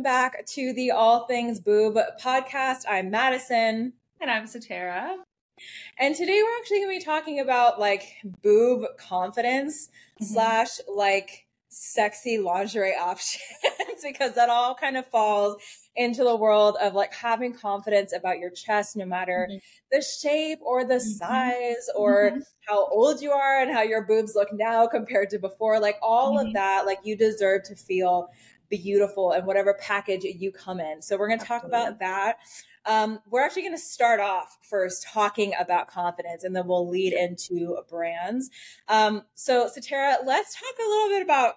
Welcome back to the All Things Boob podcast. I'm Madison. And I'm Saterra. And today we're actually going to be talking about like boob confidence mm-hmm. slash like sexy lingerie options because that all kind of falls into the world of like having confidence about your chest no matter mm-hmm. the shape or the mm-hmm. size or mm-hmm. how old you are and how your boobs look now compared to before like all of mm-hmm. that like you deserve to feel beautiful and whatever package you come in so we're going to talk about that um, we're actually going to start off first talking about confidence and then we'll lead into brands. Um, so, Saterra, let's talk a little bit about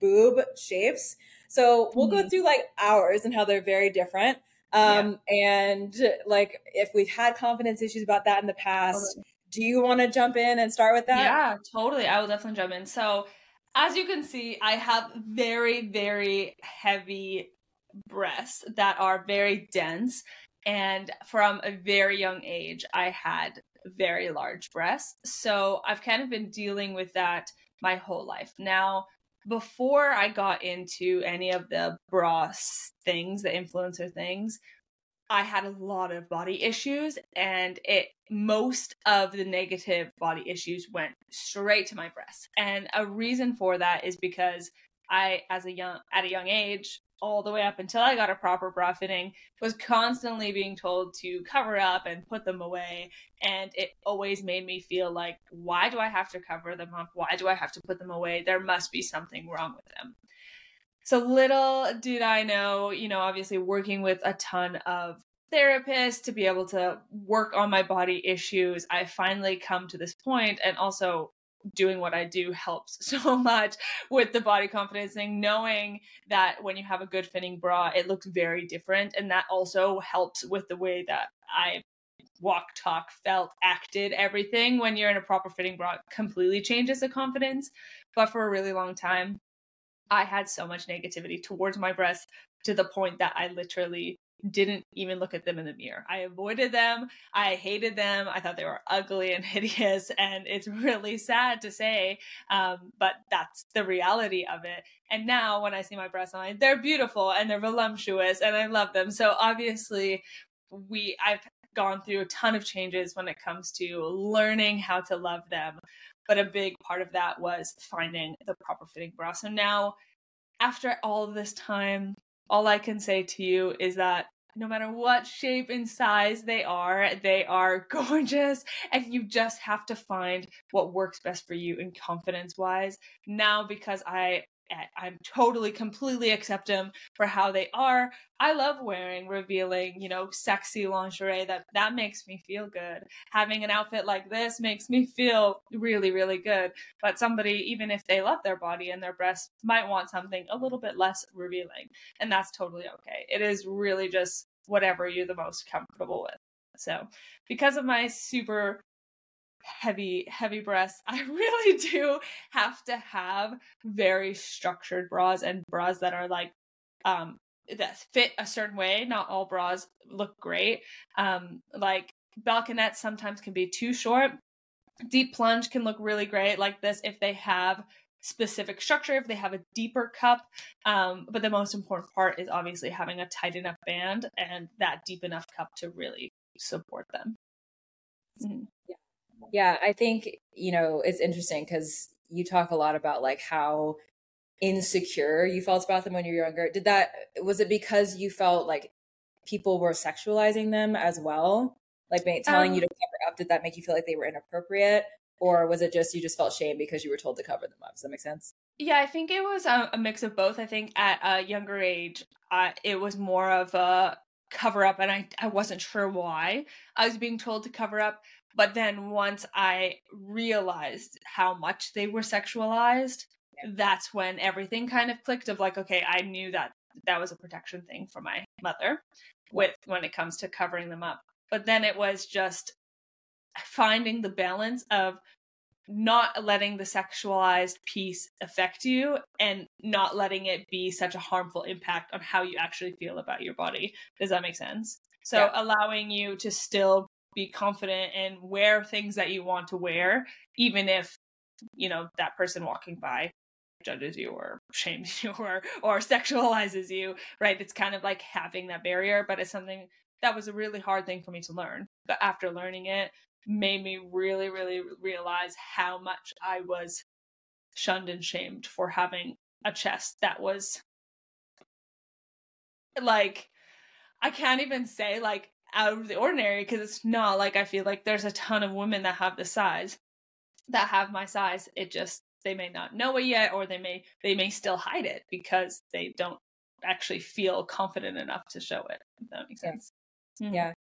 boob shapes. So, we'll mm-hmm. go through like ours and how they're very different. Um, yeah. And like if we've had confidence issues about that in the past, totally. do you want to jump in and start with that? Yeah, totally. I will definitely jump in. So, as you can see, I have very, very heavy breasts that are very dense. And from a very young age, I had very large breasts. So I've kind of been dealing with that my whole life. Now, before I got into any of the bra things, the influencer things, I had a lot of body issues and it most of the negative body issues went straight to my breasts. And a reason for that is because I as a young at a young age all the way up until I got a proper bra fitting, was constantly being told to cover up and put them away. And it always made me feel like, why do I have to cover them up? Why do I have to put them away? There must be something wrong with them. So little did I know, you know, obviously working with a ton of therapists to be able to work on my body issues, I finally come to this point and also doing what I do helps so much with the body confidence thing, knowing that when you have a good fitting bra, it looks very different. And that also helps with the way that I walk, talk, felt, acted, everything. When you're in a proper fitting bra, completely changes the confidence. But for a really long time, I had so much negativity towards my breasts to the point that I literally didn't even look at them in the mirror. I avoided them. I hated them. I thought they were ugly and hideous. And it's really sad to say, um, but that's the reality of it. And now when I see my breasts, I'm like, they're beautiful and they're voluptuous and I love them. So obviously, we I've gone through a ton of changes when it comes to learning how to love them. But a big part of that was finding the proper fitting bra. So now, after all of this time, all I can say to you is that no matter what shape and size they are, they are gorgeous. And you just have to find what works best for you in confidence wise. Now, because I I'm totally completely accept them for how they are. I love wearing revealing, you know, sexy lingerie that that makes me feel good. Having an outfit like this makes me feel really really good. But somebody even if they love their body and their breasts might want something a little bit less revealing, and that's totally okay. It is really just whatever you're the most comfortable with. So, because of my super heavy heavy breasts. I really do have to have very structured bras and bras that are like um that fit a certain way. Not all bras look great. Um like balconettes sometimes can be too short. Deep plunge can look really great like this if they have specific structure if they have a deeper cup. Um, but the most important part is obviously having a tight enough band and that deep enough cup to really support them. Mm-hmm. yeah yeah, I think, you know, it's interesting because you talk a lot about like how insecure you felt about them when you were younger. Did that, was it because you felt like people were sexualizing them as well? Like telling um, you to cover up, did that make you feel like they were inappropriate? Or was it just you just felt shame because you were told to cover them up? Does that make sense? Yeah, I think it was a, a mix of both. I think at a younger age, uh, it was more of a cover up, and I, I wasn't sure why I was being told to cover up. But then once I realized how much they were sexualized, that's when everything kind of clicked of like, okay, I knew that that was a protection thing for my mother with when it comes to covering them up. But then it was just finding the balance of not letting the sexualized piece affect you and not letting it be such a harmful impact on how you actually feel about your body. Does that make sense? So yeah. allowing you to still be confident and wear things that you want to wear, even if, you know, that person walking by judges you or shames you or or sexualizes you right? It's kind of like having that barrier but it's something that was a really hard thing for me to learn. But after learning it made me really really realize how much i was shunned and shamed for having a chest that was like i can't even say like out of the ordinary because it's not like i feel like there's a ton of women that have the size that have my size it just they may not know it yet or they may they may still hide it because they don't actually feel confident enough to show it if that makes sense yeah, mm-hmm. yeah.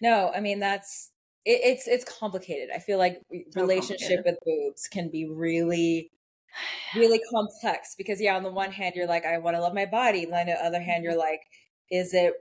no i mean that's it, it's it's complicated i feel like so relationship with boobs can be really really complex because yeah on the one hand you're like i want to love my body and on the other hand you're mm-hmm. like is it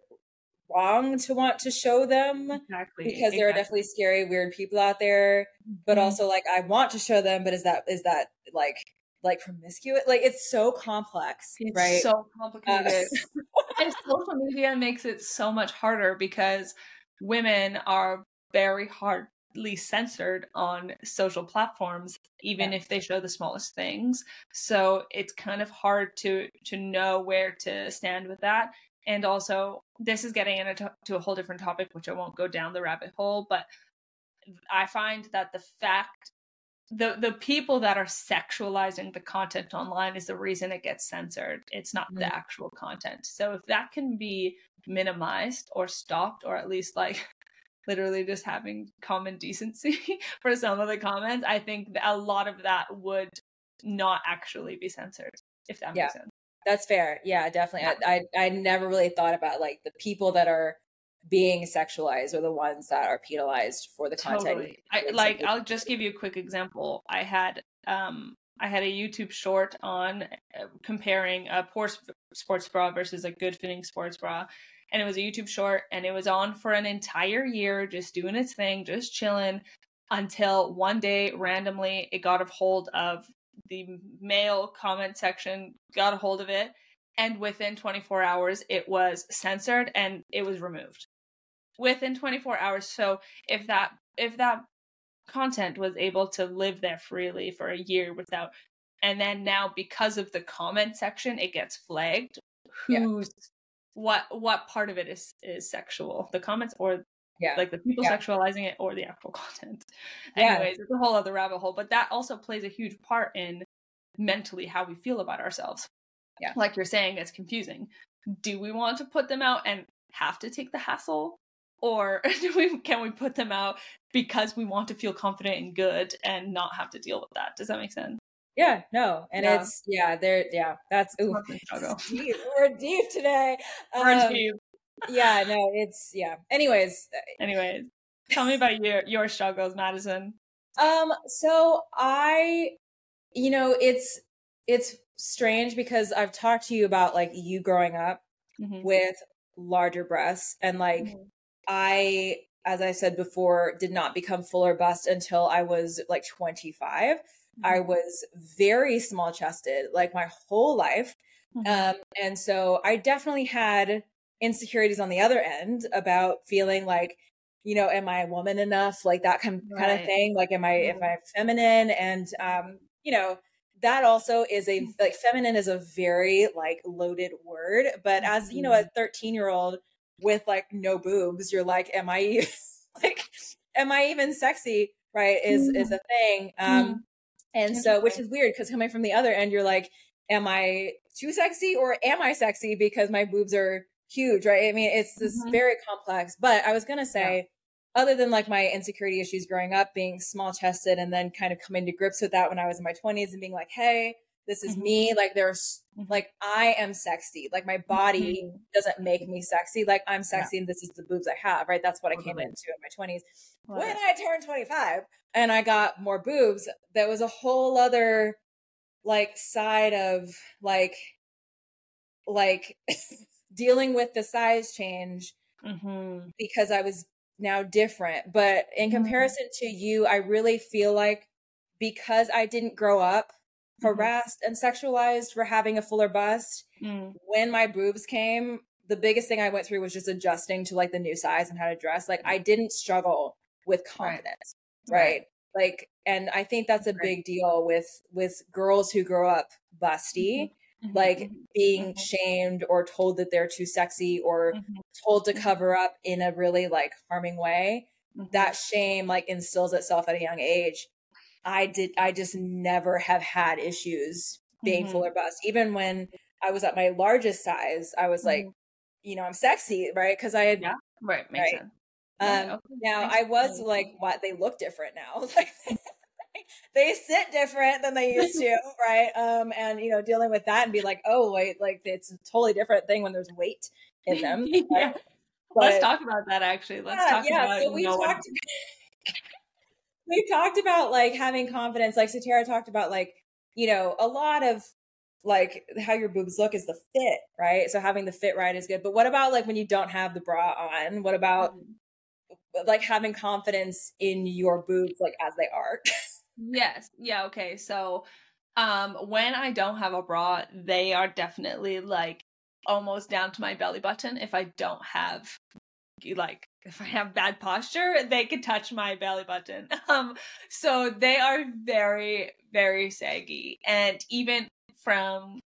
wrong to want to show them exactly because exactly. there are definitely scary weird people out there but mm-hmm. also like i want to show them but is that is that like like promiscuous like it's so complex it's right so complicated uh, and social media makes it so much harder because women are very hardly censored on social platforms even yeah. if they show the smallest things so it's kind of hard to to know where to stand with that and also this is getting into a whole different topic which i won't go down the rabbit hole but i find that the fact the the people that are sexualizing the content online is the reason it gets censored. It's not the mm. actual content. So if that can be minimized or stopped or at least like literally just having common decency for some of the comments i think a lot of that would not actually be censored if that yeah. makes sense that's fair. Yeah, definitely. I, I, I never really thought about like the people that are being sexualized are the ones that are penalized for the content. Totally. I, like I'll just give you a quick example. I had um I had a YouTube short on uh, comparing a poor sports bra versus a good fitting sports bra. And it was a YouTube short and it was on for an entire year, just doing its thing, just chilling until one day randomly it got a hold of the male comment section got a hold of it and within 24 hours it was censored and it was removed within 24 hours so if that if that content was able to live there freely for a year without and then now because of the comment section it gets flagged who's yeah. what what part of it is is sexual the comments or yeah like the people yeah. sexualizing it or the actual content yeah. anyways it's a whole other rabbit hole but that also plays a huge part in mentally how we feel about ourselves yeah like you're saying it's confusing do we want to put them out and have to take the hassle or do we can we put them out because we want to feel confident and good and not have to deal with that does that make sense yeah, no, and yeah. it's yeah, there, yeah, that's ooh, deep. we're deep today. We're um, deep yeah, no, it's yeah. Anyways, uh, anyways, tell me about your your struggles, Madison. Um, so I, you know, it's it's strange because I've talked to you about like you growing up mm-hmm. with larger breasts and like mm-hmm. I as I said before did not become fuller bust until I was like 25. Mm-hmm. I was very small chested like my whole life. Mm-hmm. Um and so I definitely had insecurities on the other end about feeling like you know am i a woman enough like that kind, right. kind of thing like am i mm-hmm. am i feminine and um you know that also is a mm. like feminine is a very like loaded word but as you know a mm-hmm. 13 year old with like no boobs you're like am i even, like am i even sexy right is is mm-hmm. a thing um and so which is weird because coming from the other end you're like am i too sexy or am i sexy because my boobs are huge, right? I mean, it's this mm-hmm. very complex. But I was gonna say, yeah. other than like my insecurity issues growing up, being small chested, and then kind of coming to grips with that when I was in my twenties, and being like, hey, this is mm-hmm. me. Like there's mm-hmm. like I am sexy. Like my body mm-hmm. doesn't make me sexy. Like I'm sexy, yeah. and this is the boobs I have. Right? That's what I came into in my twenties. When I turned 25 and I got more boobs, that was a whole other like side of like like dealing with the size change mm-hmm. because I was now different. But in mm-hmm. comparison mm-hmm. to you, I really feel like because I didn't grow up mm-hmm. harassed and sexualized for having a fuller bust, mm. when my boobs came, the biggest thing I went through was just adjusting to like the new size and how to dress. Like I didn't struggle with confidence, right? right? right. Like and I think that's a right. big deal with with girls who grow up busty, mm-hmm. like mm-hmm. being mm-hmm. shamed or told that they're too sexy or mm-hmm. told to mm-hmm. cover up in a really like harming way. Mm-hmm. That shame like instills itself at a young age. I did I just never have had issues being full or bust. Even when I was at my largest size, I was like, you know, I'm sexy, right? Because I had yeah, right, makes right? sense. Um, yeah, okay. now I was like, what? They look different now. Like they sit different than they used to, right? Um, and you know, dealing with that and be like, oh wait, like it's a totally different thing when there's weight in them. Right? yeah. But, Let's talk about that actually. Let's yeah, talk yeah. about so we talked we talked about like having confidence. Like Saterra talked about like, you know, a lot of like how your boobs look is the fit, right? So having the fit right is good. But what about like when you don't have the bra on? What about mm-hmm. like having confidence in your boobs like as they are? Yes. Yeah, okay. So um when I don't have a bra, they are definitely like almost down to my belly button if I don't have like if I have bad posture, they could touch my belly button. Um so they are very very saggy and even from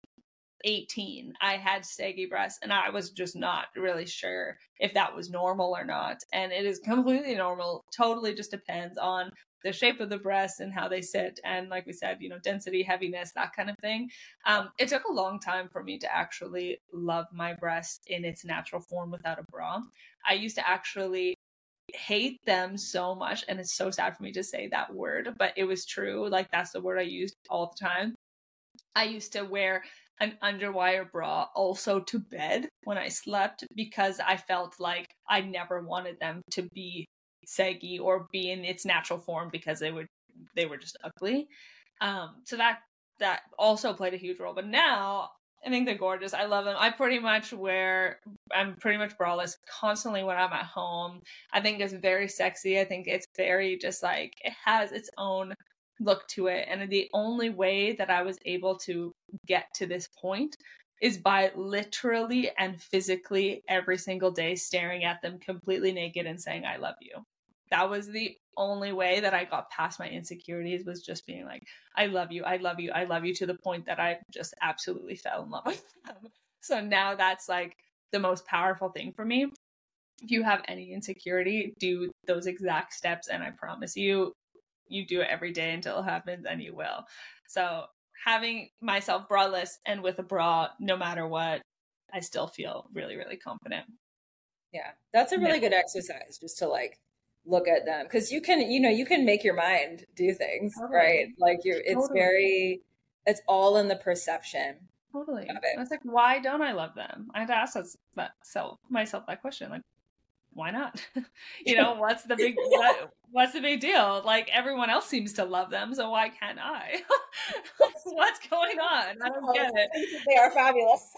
18 i had saggy breasts and i was just not really sure if that was normal or not and it is completely normal totally just depends on the shape of the breasts and how they sit and like we said you know density heaviness that kind of thing. Um, it took a long time for me to actually love my breasts in its natural form without a bra. I used to actually hate them so much and it's so sad for me to say that word but it was true like that's the word i used all the time. I used to wear an underwire bra also to bed when I slept because I felt like I never wanted them to be saggy or be in its natural form because they would they were just ugly. Um, so that that also played a huge role. But now I think they're gorgeous. I love them. I pretty much wear I'm pretty much braless constantly when I'm at home. I think it's very sexy. I think it's very just like it has its own look to it. And the only way that I was able to get to this point is by literally and physically every single day staring at them completely naked and saying, I love you. That was the only way that I got past my insecurities was just being like, I love you, I love you, I love you to the point that I just absolutely fell in love with them. So now that's like the most powerful thing for me. If you have any insecurity, do those exact steps, and I promise you, you do it every day until it happens and you will. So having myself braless and with a bra, no matter what, I still feel really, really confident. Yeah. That's a really yeah. good exercise just to like look at them. Cause you can, you know, you can make your mind do things, totally. right? Like you're it's totally. very it's all in the perception. Totally. I was like, why don't I love them? I had to ask myself, myself that question. Like, why not? you know, what's the big what, what's the big deal? Like everyone else seems to love them, so why can't I? what's going on? I don't get it. They are fabulous.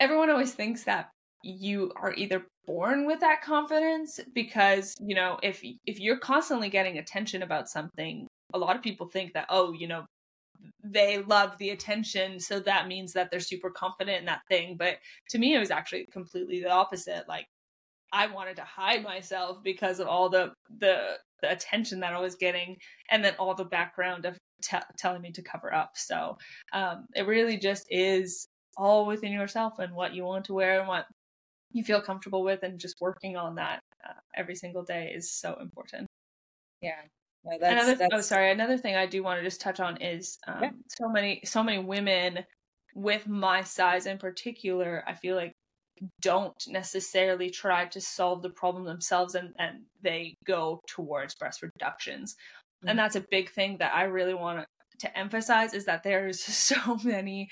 Everyone always thinks that you are either born with that confidence because, you know, if if you're constantly getting attention about something, a lot of people think that oh, you know, they love the attention so that means that they're super confident in that thing. But to me it was actually completely the opposite. Like i wanted to hide myself because of all the the, the attention that i was getting and then all the background of t- telling me to cover up. So um, it really just is all within yourself and what you want to wear and what you feel comfortable with and just working on that uh, every single day is so important yeah no, that's, another oh, that's... oh sorry another thing i do want to just touch on is um, yeah. so many so many women with my size in particular i feel like don't necessarily try to solve the problem themselves and and they go towards breast reductions mm-hmm. and that's a big thing that i really want to emphasize is that there's so many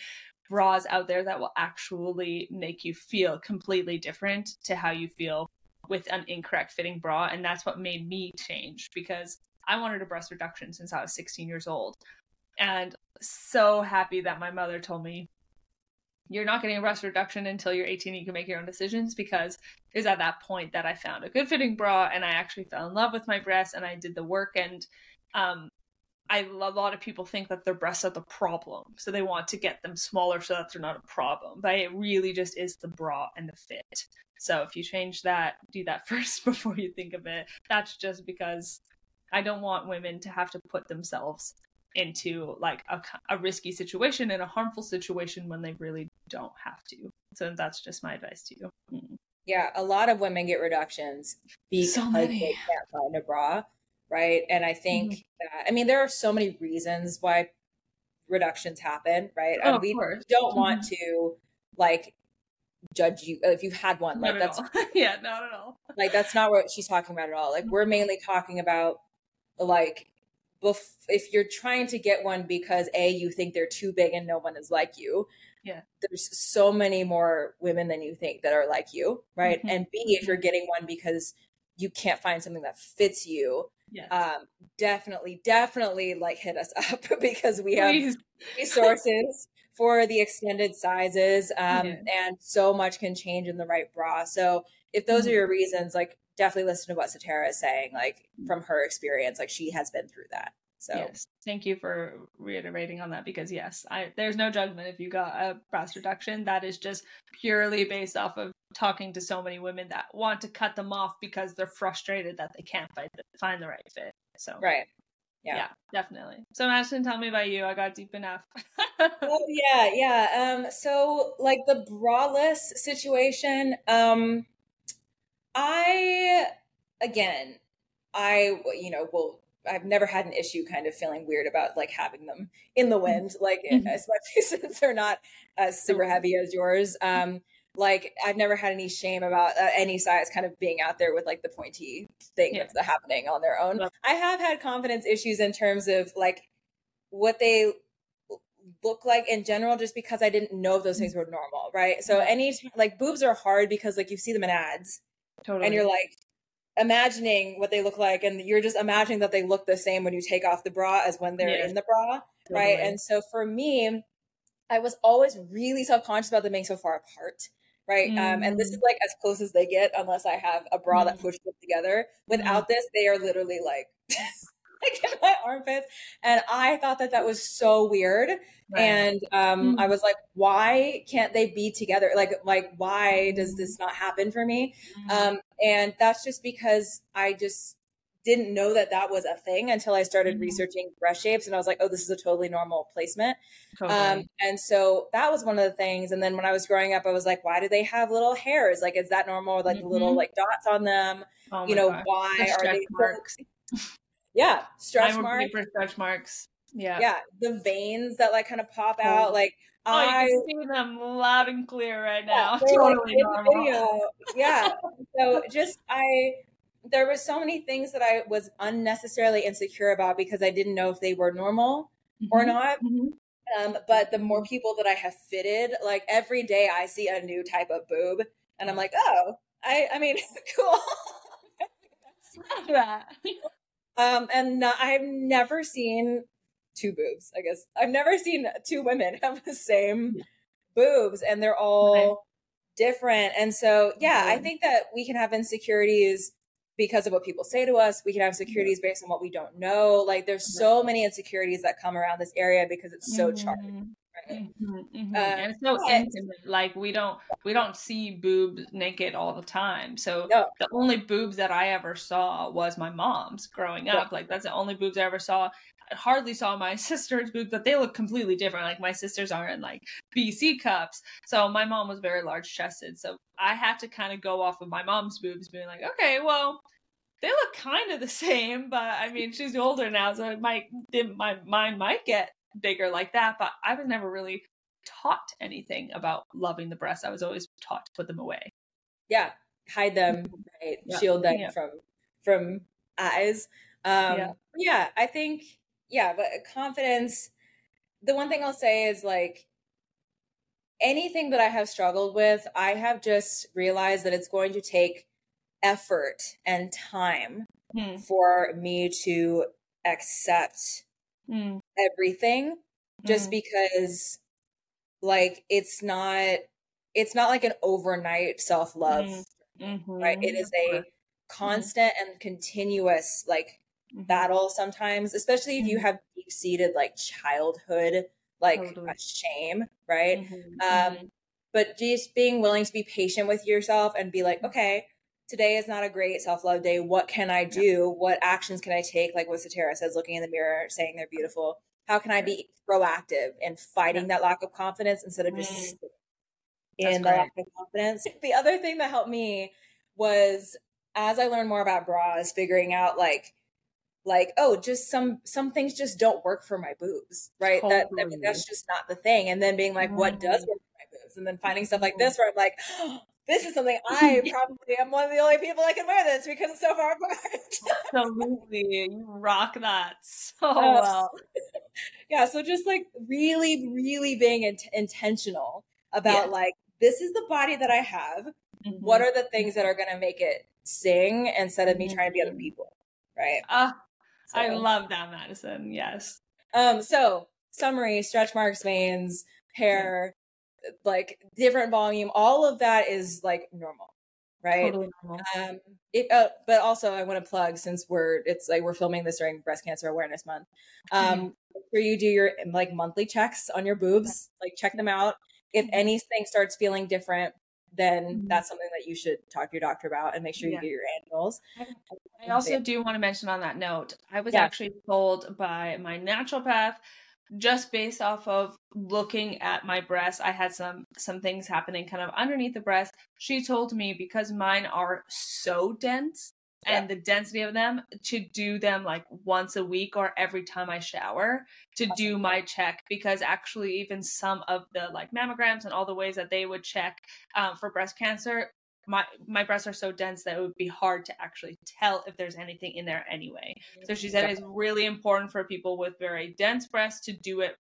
bras out there that will actually make you feel completely different to how you feel with an incorrect fitting bra and that's what made me change because I wanted a breast reduction since I was 16 years old. And so happy that my mother told me, you're not getting a breast reduction until you're 18 you can make your own decisions because it was at that point that I found a good fitting bra and I actually fell in love with my breasts and I did the work and um I a lot of people think that their breasts are the problem. So they want to get them smaller so that they're not a problem. But it really just is the bra and the fit. So if you change that, do that first before you think of it. That's just because I don't want women to have to put themselves into like a, a risky situation and a harmful situation when they really don't have to. So that's just my advice to you. Mm. Yeah, a lot of women get reductions because so they can't find a bra, right? And I think mm-hmm. that I mean there are so many reasons why reductions happen, right? Oh, we course. don't mm-hmm. want to like judge you if you've had one. Like that's yeah, not at all. Like that's not what she's talking about at all. Like we're mainly talking about like bef- if you're trying to get one because a you think they're too big and no one is like you. Yeah. There's so many more women than you think that are like you, right? Mm-hmm. And B if you're getting one because you can't find something that fits you. Yes. Um, definitely, definitely like hit us up because we have resources for the extended sizes. Um, yeah. and so much can change in the right bra. So if those mm-hmm. are your reasons, like definitely listen to what Saterra is saying, like from her experience, like she has been through that. So yes, thank you for reiterating on that because yes, I there's no judgment if you got a breast reduction. That is just purely based off of talking to so many women that want to cut them off because they're frustrated that they can't find the, find the right fit. So right, yeah. yeah, definitely. So Ashton, tell me about you. I got deep enough. oh yeah, yeah. Um, so like the braless situation, um, I again, I you know will I've never had an issue kind of feeling weird about like having them in the wind, like mm-hmm. especially since they're not as super heavy as yours. Um, like I've never had any shame about uh, any size kind of being out there with like the pointy thing yeah. that's happening on their own. I have had confidence issues in terms of like what they look like in general just because I didn't know if those things were normal, right? So any like boobs are hard because like you see them in ads. Totally. And you're like imagining what they look like and you're just imagining that they look the same when you take off the bra as when they're yes. in the bra, totally. right? And so for me, I was always really self-conscious about them being so far apart right? Mm. Um, and this is mm. like as close as they get, unless I have a bra mm. that pushes them together. Without mm. this, they are literally like. like in my armpits and i thought that that was so weird right. and um, i was like why can't they be together like like why does this not happen for me um, and that's just because i just didn't know that that was a thing until I started mm-hmm. researching breast shapes, and I was like, "Oh, this is a totally normal placement." Totally. Um, and so that was one of the things. And then when I was growing up, I was like, "Why do they have little hairs? Like, is that normal? Like mm-hmm. little like dots on them? Oh you know, God. why the are they marks? yeah, stretch marks. stretch marks. Yeah, yeah, the veins that like kind of pop oh. out, like." Oh, I, you can see them loud and clear right now. Yeah, totally like, normal. Yeah. so just I there were so many things that I was unnecessarily insecure about because I didn't know if they were normal mm-hmm. or not. Mm-hmm. Um, but the more people that I have fitted, like every day I see a new type of boob, and I'm like, oh, I, I mean, cool. that. Um, and I've never seen two boobs. I guess I've never seen two women have the same boobs, and they're all right. different. And so, yeah, I think that we can have insecurities because of what people say to us. We can have insecurities based on what we don't know. Like there's so many insecurities that come around this area because it's so mm-hmm. charged. Right? Mm-hmm, mm-hmm. Uh, and so but, intimate. Like we don't we don't see boobs naked all the time. So no. the only boobs that I ever saw was my mom's growing up. Yeah. Like that's the only boobs I ever saw. I hardly saw my sister's boobs, but they look completely different. Like my sisters aren't like BC cups. So my mom was very large chested. So I had to kind of go off of my mom's boobs, being like, okay, well, they look kind of the same, but I mean, she's older now, so it might my mind might get bigger like that. But I was never really taught anything about loving the breasts. I was always taught to put them away. Yeah, hide them, right? Yeah. Shield them yeah. from from eyes. Um, yeah. yeah, I think yeah, but confidence. The one thing I'll say is like anything that I have struggled with, I have just realized that it's going to take effort and time mm. for me to accept mm. everything just mm. because like it's not it's not like an overnight self-love mm-hmm. right it is a mm-hmm. constant and continuous like mm-hmm. battle sometimes especially if you mm-hmm. have deep-seated like childhood like totally. shame right mm-hmm. um mm-hmm. but just being willing to be patient with yourself and be like okay today is not a great self love day. What can I do? What actions can I take? Like what Saterra says, looking in the mirror, saying they're beautiful. how can I be proactive in fighting that lack of confidence instead of just Mm. in the lack of confidence. The other thing that helped me was as I learned more about bras, figuring out like like oh just some some things just don't work for my boobs right that I mean, that's just not the thing and then being like what does Mm. work for my boobs and then finding stuff like this where i'm like this is something i probably am one of the only people that can wear this because it's so far apart Absolutely. You rock that so Uh, well. yeah so just like really really being int- intentional about Yeah. like this is the body that i have what are the things that are going to make it sing instead of me trying to be other Mhm. people right Ah, I love that, Madison. Yes. Um, so summary, stretch marks, veins, hair, like different volume, all of that is like normal, right? Totally normal. Um, it, uh, but also I want to plug since we're it's like we're filming this during Breast Cancer Awareness Month. Um, where you do your like monthly checks on your boobs, like check them out. If Mhm. anything starts feeling different, then Mhm. that's something that you should talk to your doctor about and make sure you Yeah. get your annuals. I also do want to mention on that note, I was Yeah. actually told by my naturopath just based off of looking at my breasts, I had some some things happening kind of underneath the breast. She told me because mine are so dense and the density of them to do them like once a week or every time I shower to do my check because actually even some of the like mammograms and all the ways that they would check um, for breast cancer my my breasts are so dense that it would be hard to actually tell if there's anything in there anyway. So she said it's really important for people with very dense breasts to do it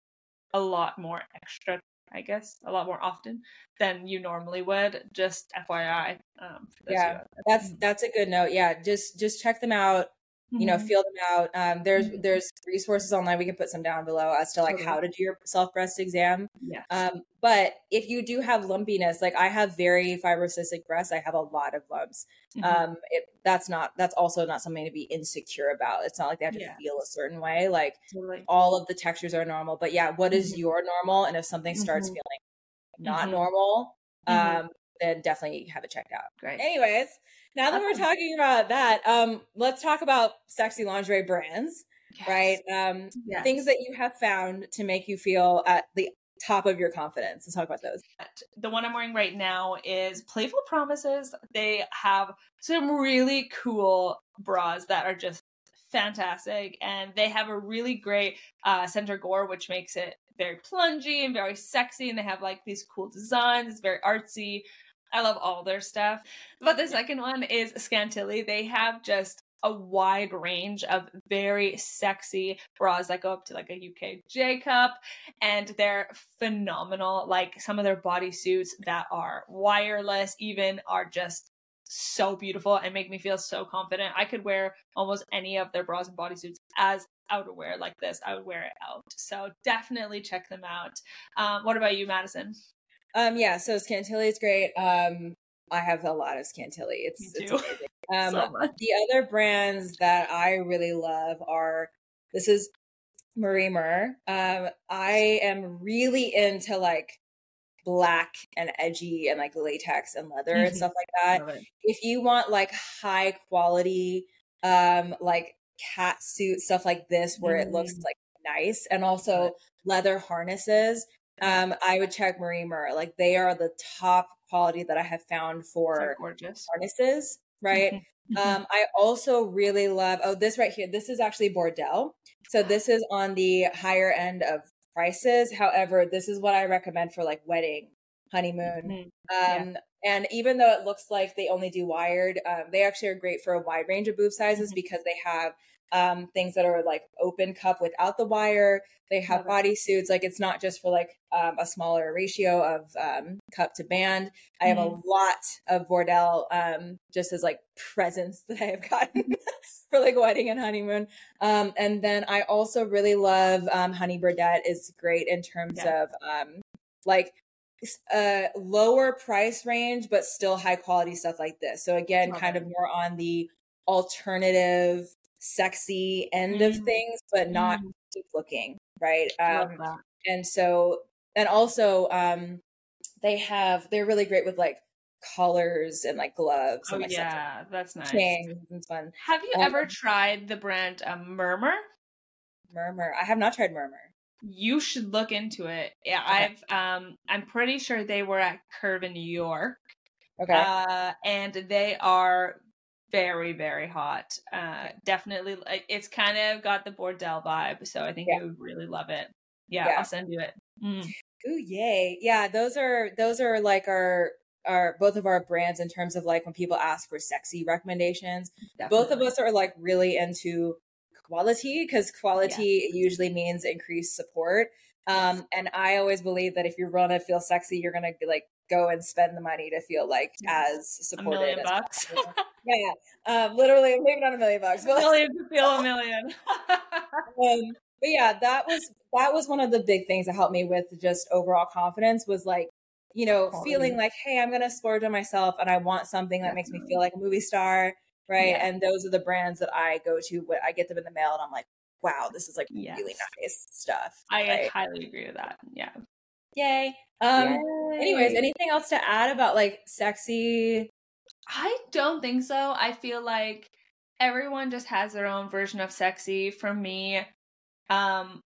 a lot more extra, I guess, a lot more often than you normally would. Just FYI. Um, Yeah, of you out there. That's that's a good note. Yeah, just just check them out. You know Mhm. feel them out um there's Mhm. there's resources online we can put some down below as to like Totally. how to do your self breast exam yes. um but if you do have lumpiness like i have very fibrocystic breasts i have a lot of lumps Mhm. um it, that's not that's also not something to be insecure about it's not like they have to Yeah. feel a certain way like totally. all of the textures are normal but yeah what is Mhm. your normal and if something starts Mhm. feeling not Mhm. normal um then definitely have it checked out Great. anyways now that we're talking about that um let's talk about sexy lingerie brands right um Yes. things that you have found to make you feel at the top of your confidence let's talk about those the one I'm wearing right now is Playful Promises. They have some really cool bras that are just fantastic, and they have a really great uh, center gore, which makes it very plungy and very sexy. And they have like these cool designs. It's very artsy. I love all their stuff. But the second one is Scantilly. They have just a wide range of very sexy bras that go up to like a UK J cup and they're phenomenal. Like some of their bodysuits that are wireless, even are just so beautiful and make me feel so confident. I could wear almost any of their bras and bodysuits as outerwear like this. I would wear it out. So definitely check them out. Um, what about you, Madison? Um yeah so scantilly is great um i have a lot of scantilly it's, it's amazing. um so the other brands that i really love are this is marie Mer. um i am really into like black and edgy and like latex and leather Mhm. and stuff like that if you want like high quality um like cat suit stuff like this where it looks Mm. like nice and also leather harnesses um i would check marie Mer. like they are the top quality that i have found So for gorgeous. harnesses right Mhm. um i also really love oh this right here this is actually Bordelle so this is on the higher end of prices however this is what i recommend for like wedding honeymoon Mhm. um, and even though it looks like they only do wired, um, they actually are great for a wide range of boob sizes Mhm. because they have um, things that are like open cup without the wire. They have body suits. Like it's not just for like um, a smaller ratio of um, cup to band. I have a lot of Bordelle um, just as like presents that I have gotten for like wedding and honeymoon. Um, and then I also really love um, Honey Birdette is great in terms Yeah. of um, like a lower price range, but still high quality stuff like this. So again, kind of more on the alternative, sexy end of Mm. things, but not Mm. looking, right? Um, and so, and also, um, they have they're really great with like collars and like gloves Oh and like yeah, that's nice. chains and fun. Have you Um, ever tried the brand um, Murmur? Murmur. I have not tried Murmur. you should look into it. Yeah, okay. I've um I'm pretty sure they were at Curve in New York. Okay. Uh, and they are very very hot. Uh, definitely, it's kind of got the Bordelle vibe, so I think yeah. you would really love it. Yeah, yeah. I'll send you it. Mm. Ooh, yay! Yeah, those are those are like our our both of our brands in terms of like when people ask for sexy recommendations. Definitely. Both of us are like really into quality because quality yeah. usually means increased support. Um, and I always believe that if you want to feel sexy, you're gonna be like go and spend the money to feel like as supported. A million bucks. yeah, yeah. Um, literally, maybe not a million bucks, but a million to feel a million. um, but yeah, that was that was one of the big things that helped me with just overall confidence was like, you know, feeling like, hey, I'm gonna splurge on myself and I want something that makes me feel like a movie star. Right. Yeah. And those are the brands that I go to when I get them in the mail and I'm like, wow, this is like yes. really nice stuff. I right? highly agree with that. Yeah. Yay. Um Yay. anyways, anything else to add about like sexy? I don't think so. I feel like everyone just has their own version of sexy. For me, um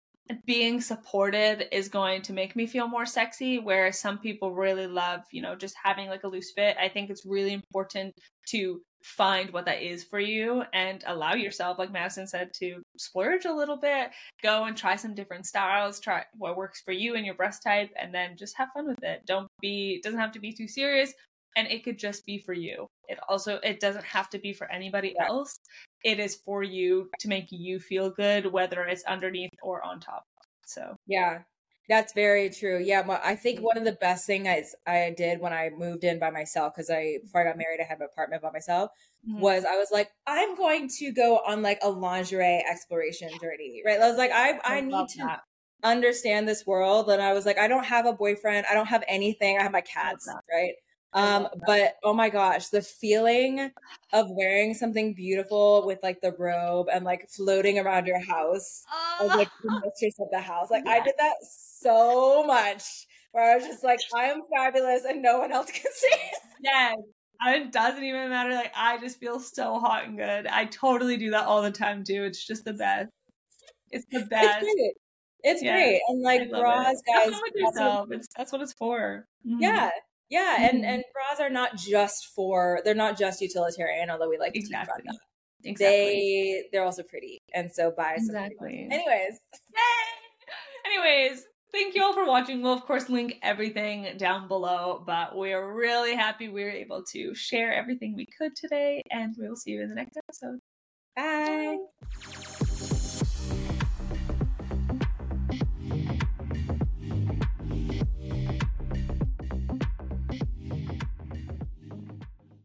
being supported is going to make me feel more sexy whereas some people really love you know just having like a loose fit i think it's really important to find what that is for you and allow yourself like madison said to splurge a little bit go and try some different styles try what works for you and your breast type and then just have fun with it. Don't be it doesn't have to be too serious and it could just be for you. It also it doesn't have to be for anybody else. It is for you to make you feel good whether it's underneath or on top. So yeah that's very true. Yeah, well, I think one of the best things I, I did when I moved in by myself because I before I got married I had an apartment by myself mm-hmm. was I was like I'm going to go on like a lingerie exploration journey. Right? I was like I I, I need to that. understand this world and I was like I don't have a boyfriend, I don't have anything. I have my cats, right? Um, but oh my gosh, the feeling of wearing something beautiful with like the robe and like floating around your house uh, as like the mistress of the house. Like I did that so much where I was just like, I am fabulous and no one else can see. Yes. It doesn't even matter. Like I just feel so hot and good. I totally do that all the time too. It's just the best. It's the best. It's great. It's yeah, great. And like bras, guys. That's what, it's, that's what it's for. Mm-hmm. Yeah. Yeah, mm-hmm. and and bras are not just for they're not just utilitarian, although we like to exactly. keep Exactly. They they're also pretty, and so buy some. Exactly. Anyways, Yay! anyways, thank you all for watching. We'll of course link everything down below, but we are really happy we were able to share everything we could today, and we will see you in the next episode. Bye. Bye.